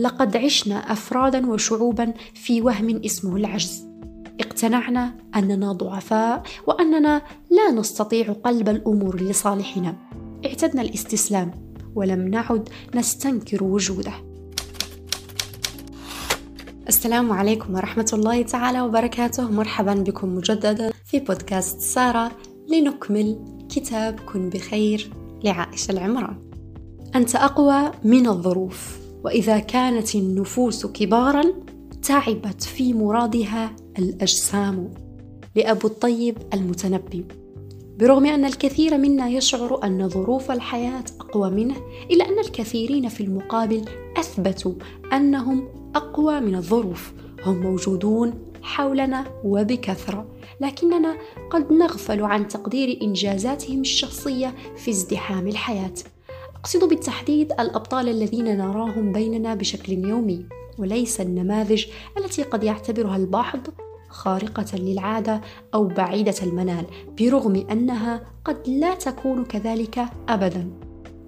لقد عشنا أفرادا وشعوبا في وهم اسمه العجز. اقتنعنا أننا ضعفاء وأننا لا نستطيع قلب الأمور لصالحنا. اعتدنا الاستسلام ولم نعد نستنكر وجوده. السلام عليكم ورحمة الله تعالى وبركاته. مرحبا بكم مجددا في بودكاست سارة لنكمل كتاب كن بخير لعائشة العمران. أنت أقوى من الظروف. وإذا كانت النفوس كبارا تعبت في مرادها الأجسام. لأبو الطيب المتنبي. برغم أن الكثير منا يشعر أن ظروف الحياة أقوى منه إلا أن الكثيرين في المقابل أثبتوا أنهم أقوى من الظروف. هم موجودون حولنا وبكثرة. لكننا قد نغفل عن تقدير إنجازاتهم الشخصية في ازدحام الحياة. أقصد بالتحديد الأبطال الذين نراهم بيننا بشكل يومي وليس النماذج التي قد يعتبرها البعض خارقة للعادة أو بعيدة المنال برغم أنها قد لا تكون كذلك أبدا.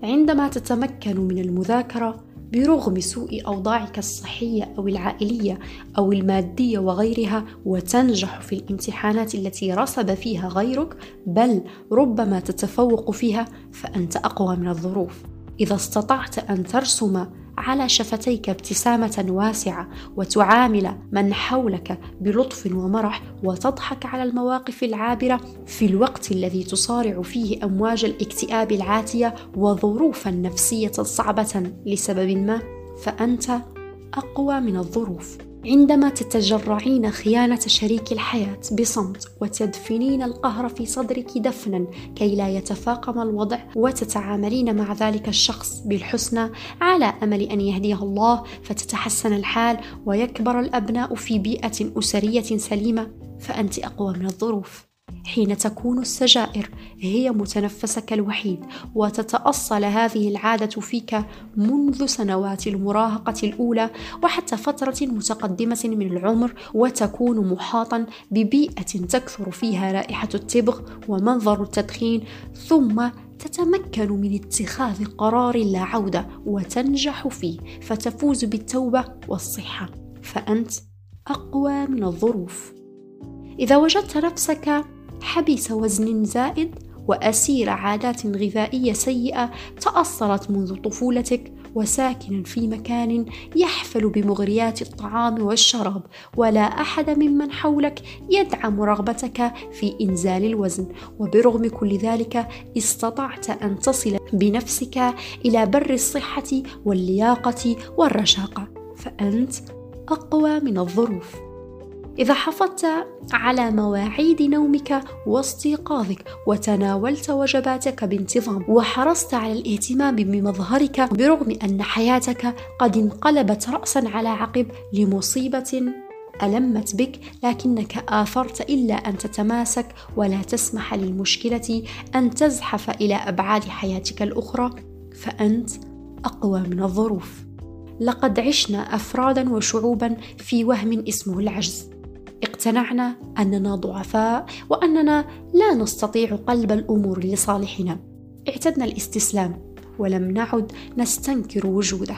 عندما تتمكن من المذاكرة برغم سوء أوضاعك الصحية أو العائلية أو المادية وغيرها وتنجح في الامتحانات التي رسب فيها غيرك بل ربما تتفوق فيها فأنت أقوى من الظروف. إذا استطعت أن ترسم على شفتيك ابتسامة واسعة وتعامل من حولك بلطف ومرح وتضحك على المواقف العابرة في الوقت الذي تصارع فيه أمواج الاكتئاب العاتية وظروفا نفسية صعبة لسبب ما. فأنت أقوى من الظروف. عندما تتجرعين خيانة شريك الحياة بصمت وتدفنين القهر في صدرك دفنا كي لا يتفاقم الوضع وتتعاملين مع ذلك الشخص بالحسنى على أمل أن يهديه الله فتتحسن الحال ويكبر الأبناء في بيئة أسرية سليمة فأنت أقوى من الظروف. حين تكون السجائر هي متنفسك الوحيد وتتأصل هذه العادة فيك منذ سنوات المراهقة الأولى وحتى فترة متقدمة من العمر وتكون محاطا ببيئة تكثر فيها رائحة التبغ ومنظر التدخين ثم تتمكن من اتخاذ قرار لا عودة وتنجح فيه فتفوز بالتوبة والصحة. فأنت أقوى من الظروف. إذا وجدت نفسك حبس وزن زائد وأسير عادات غذائية سيئة تأصلت منذ طفولتك وساكنا في مكان يحفل بمغريات الطعام والشراب ولا أحد ممن حولك يدعم رغبتك في إنزال الوزن. وبرغم كل ذلك استطعت أن تصل بنفسك إلى بر الصحة واللياقة والرشاقة. فأنت أقوى من الظروف. إذا حافظت على مواعيد نومك واستيقاظك وتناولت وجباتك بانتظام وحرصت على الاهتمام بمظهرك برغم أن حياتك قد انقلبت رأسا على عقب لمصيبة ألمت بك لكنك آثرت إلا أن تتماسك ولا تسمح للمشكلة أن تزحف إلى أبعاد حياتك الأخرى فأنت أقوى من الظروف. لقد عشنا أفرادا وشعوبا في وهم اسمه العجز. اقتنعنا أننا ضعفاء وأننا لا نستطيع قلب الأمور لصالحنا. اعتدنا الاستسلام ولم نعد نستنكر وجوده.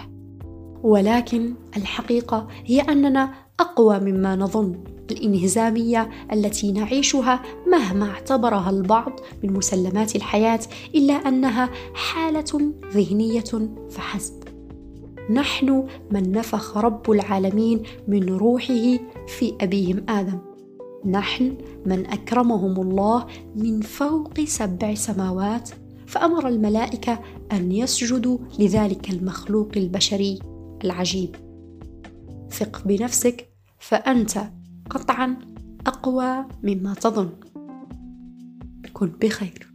ولكن الحقيقة هي أننا أقوى مما نظن. الإنهزامية التي نعيشها مهما اعتبرها البعض من مسلمات الحياة إلا أنها حالة ذهنية فحسب. نحن من نفخ رب العالمين من روحه في أبيهم آدم. نحن من أكرمهم الله من فوق سبع سماوات فأمر الملائكة أن يسجدوا لذلك المخلوق البشري العجيب. ثق بنفسك فأنت قطعا أقوى مما تظن. كن بخير.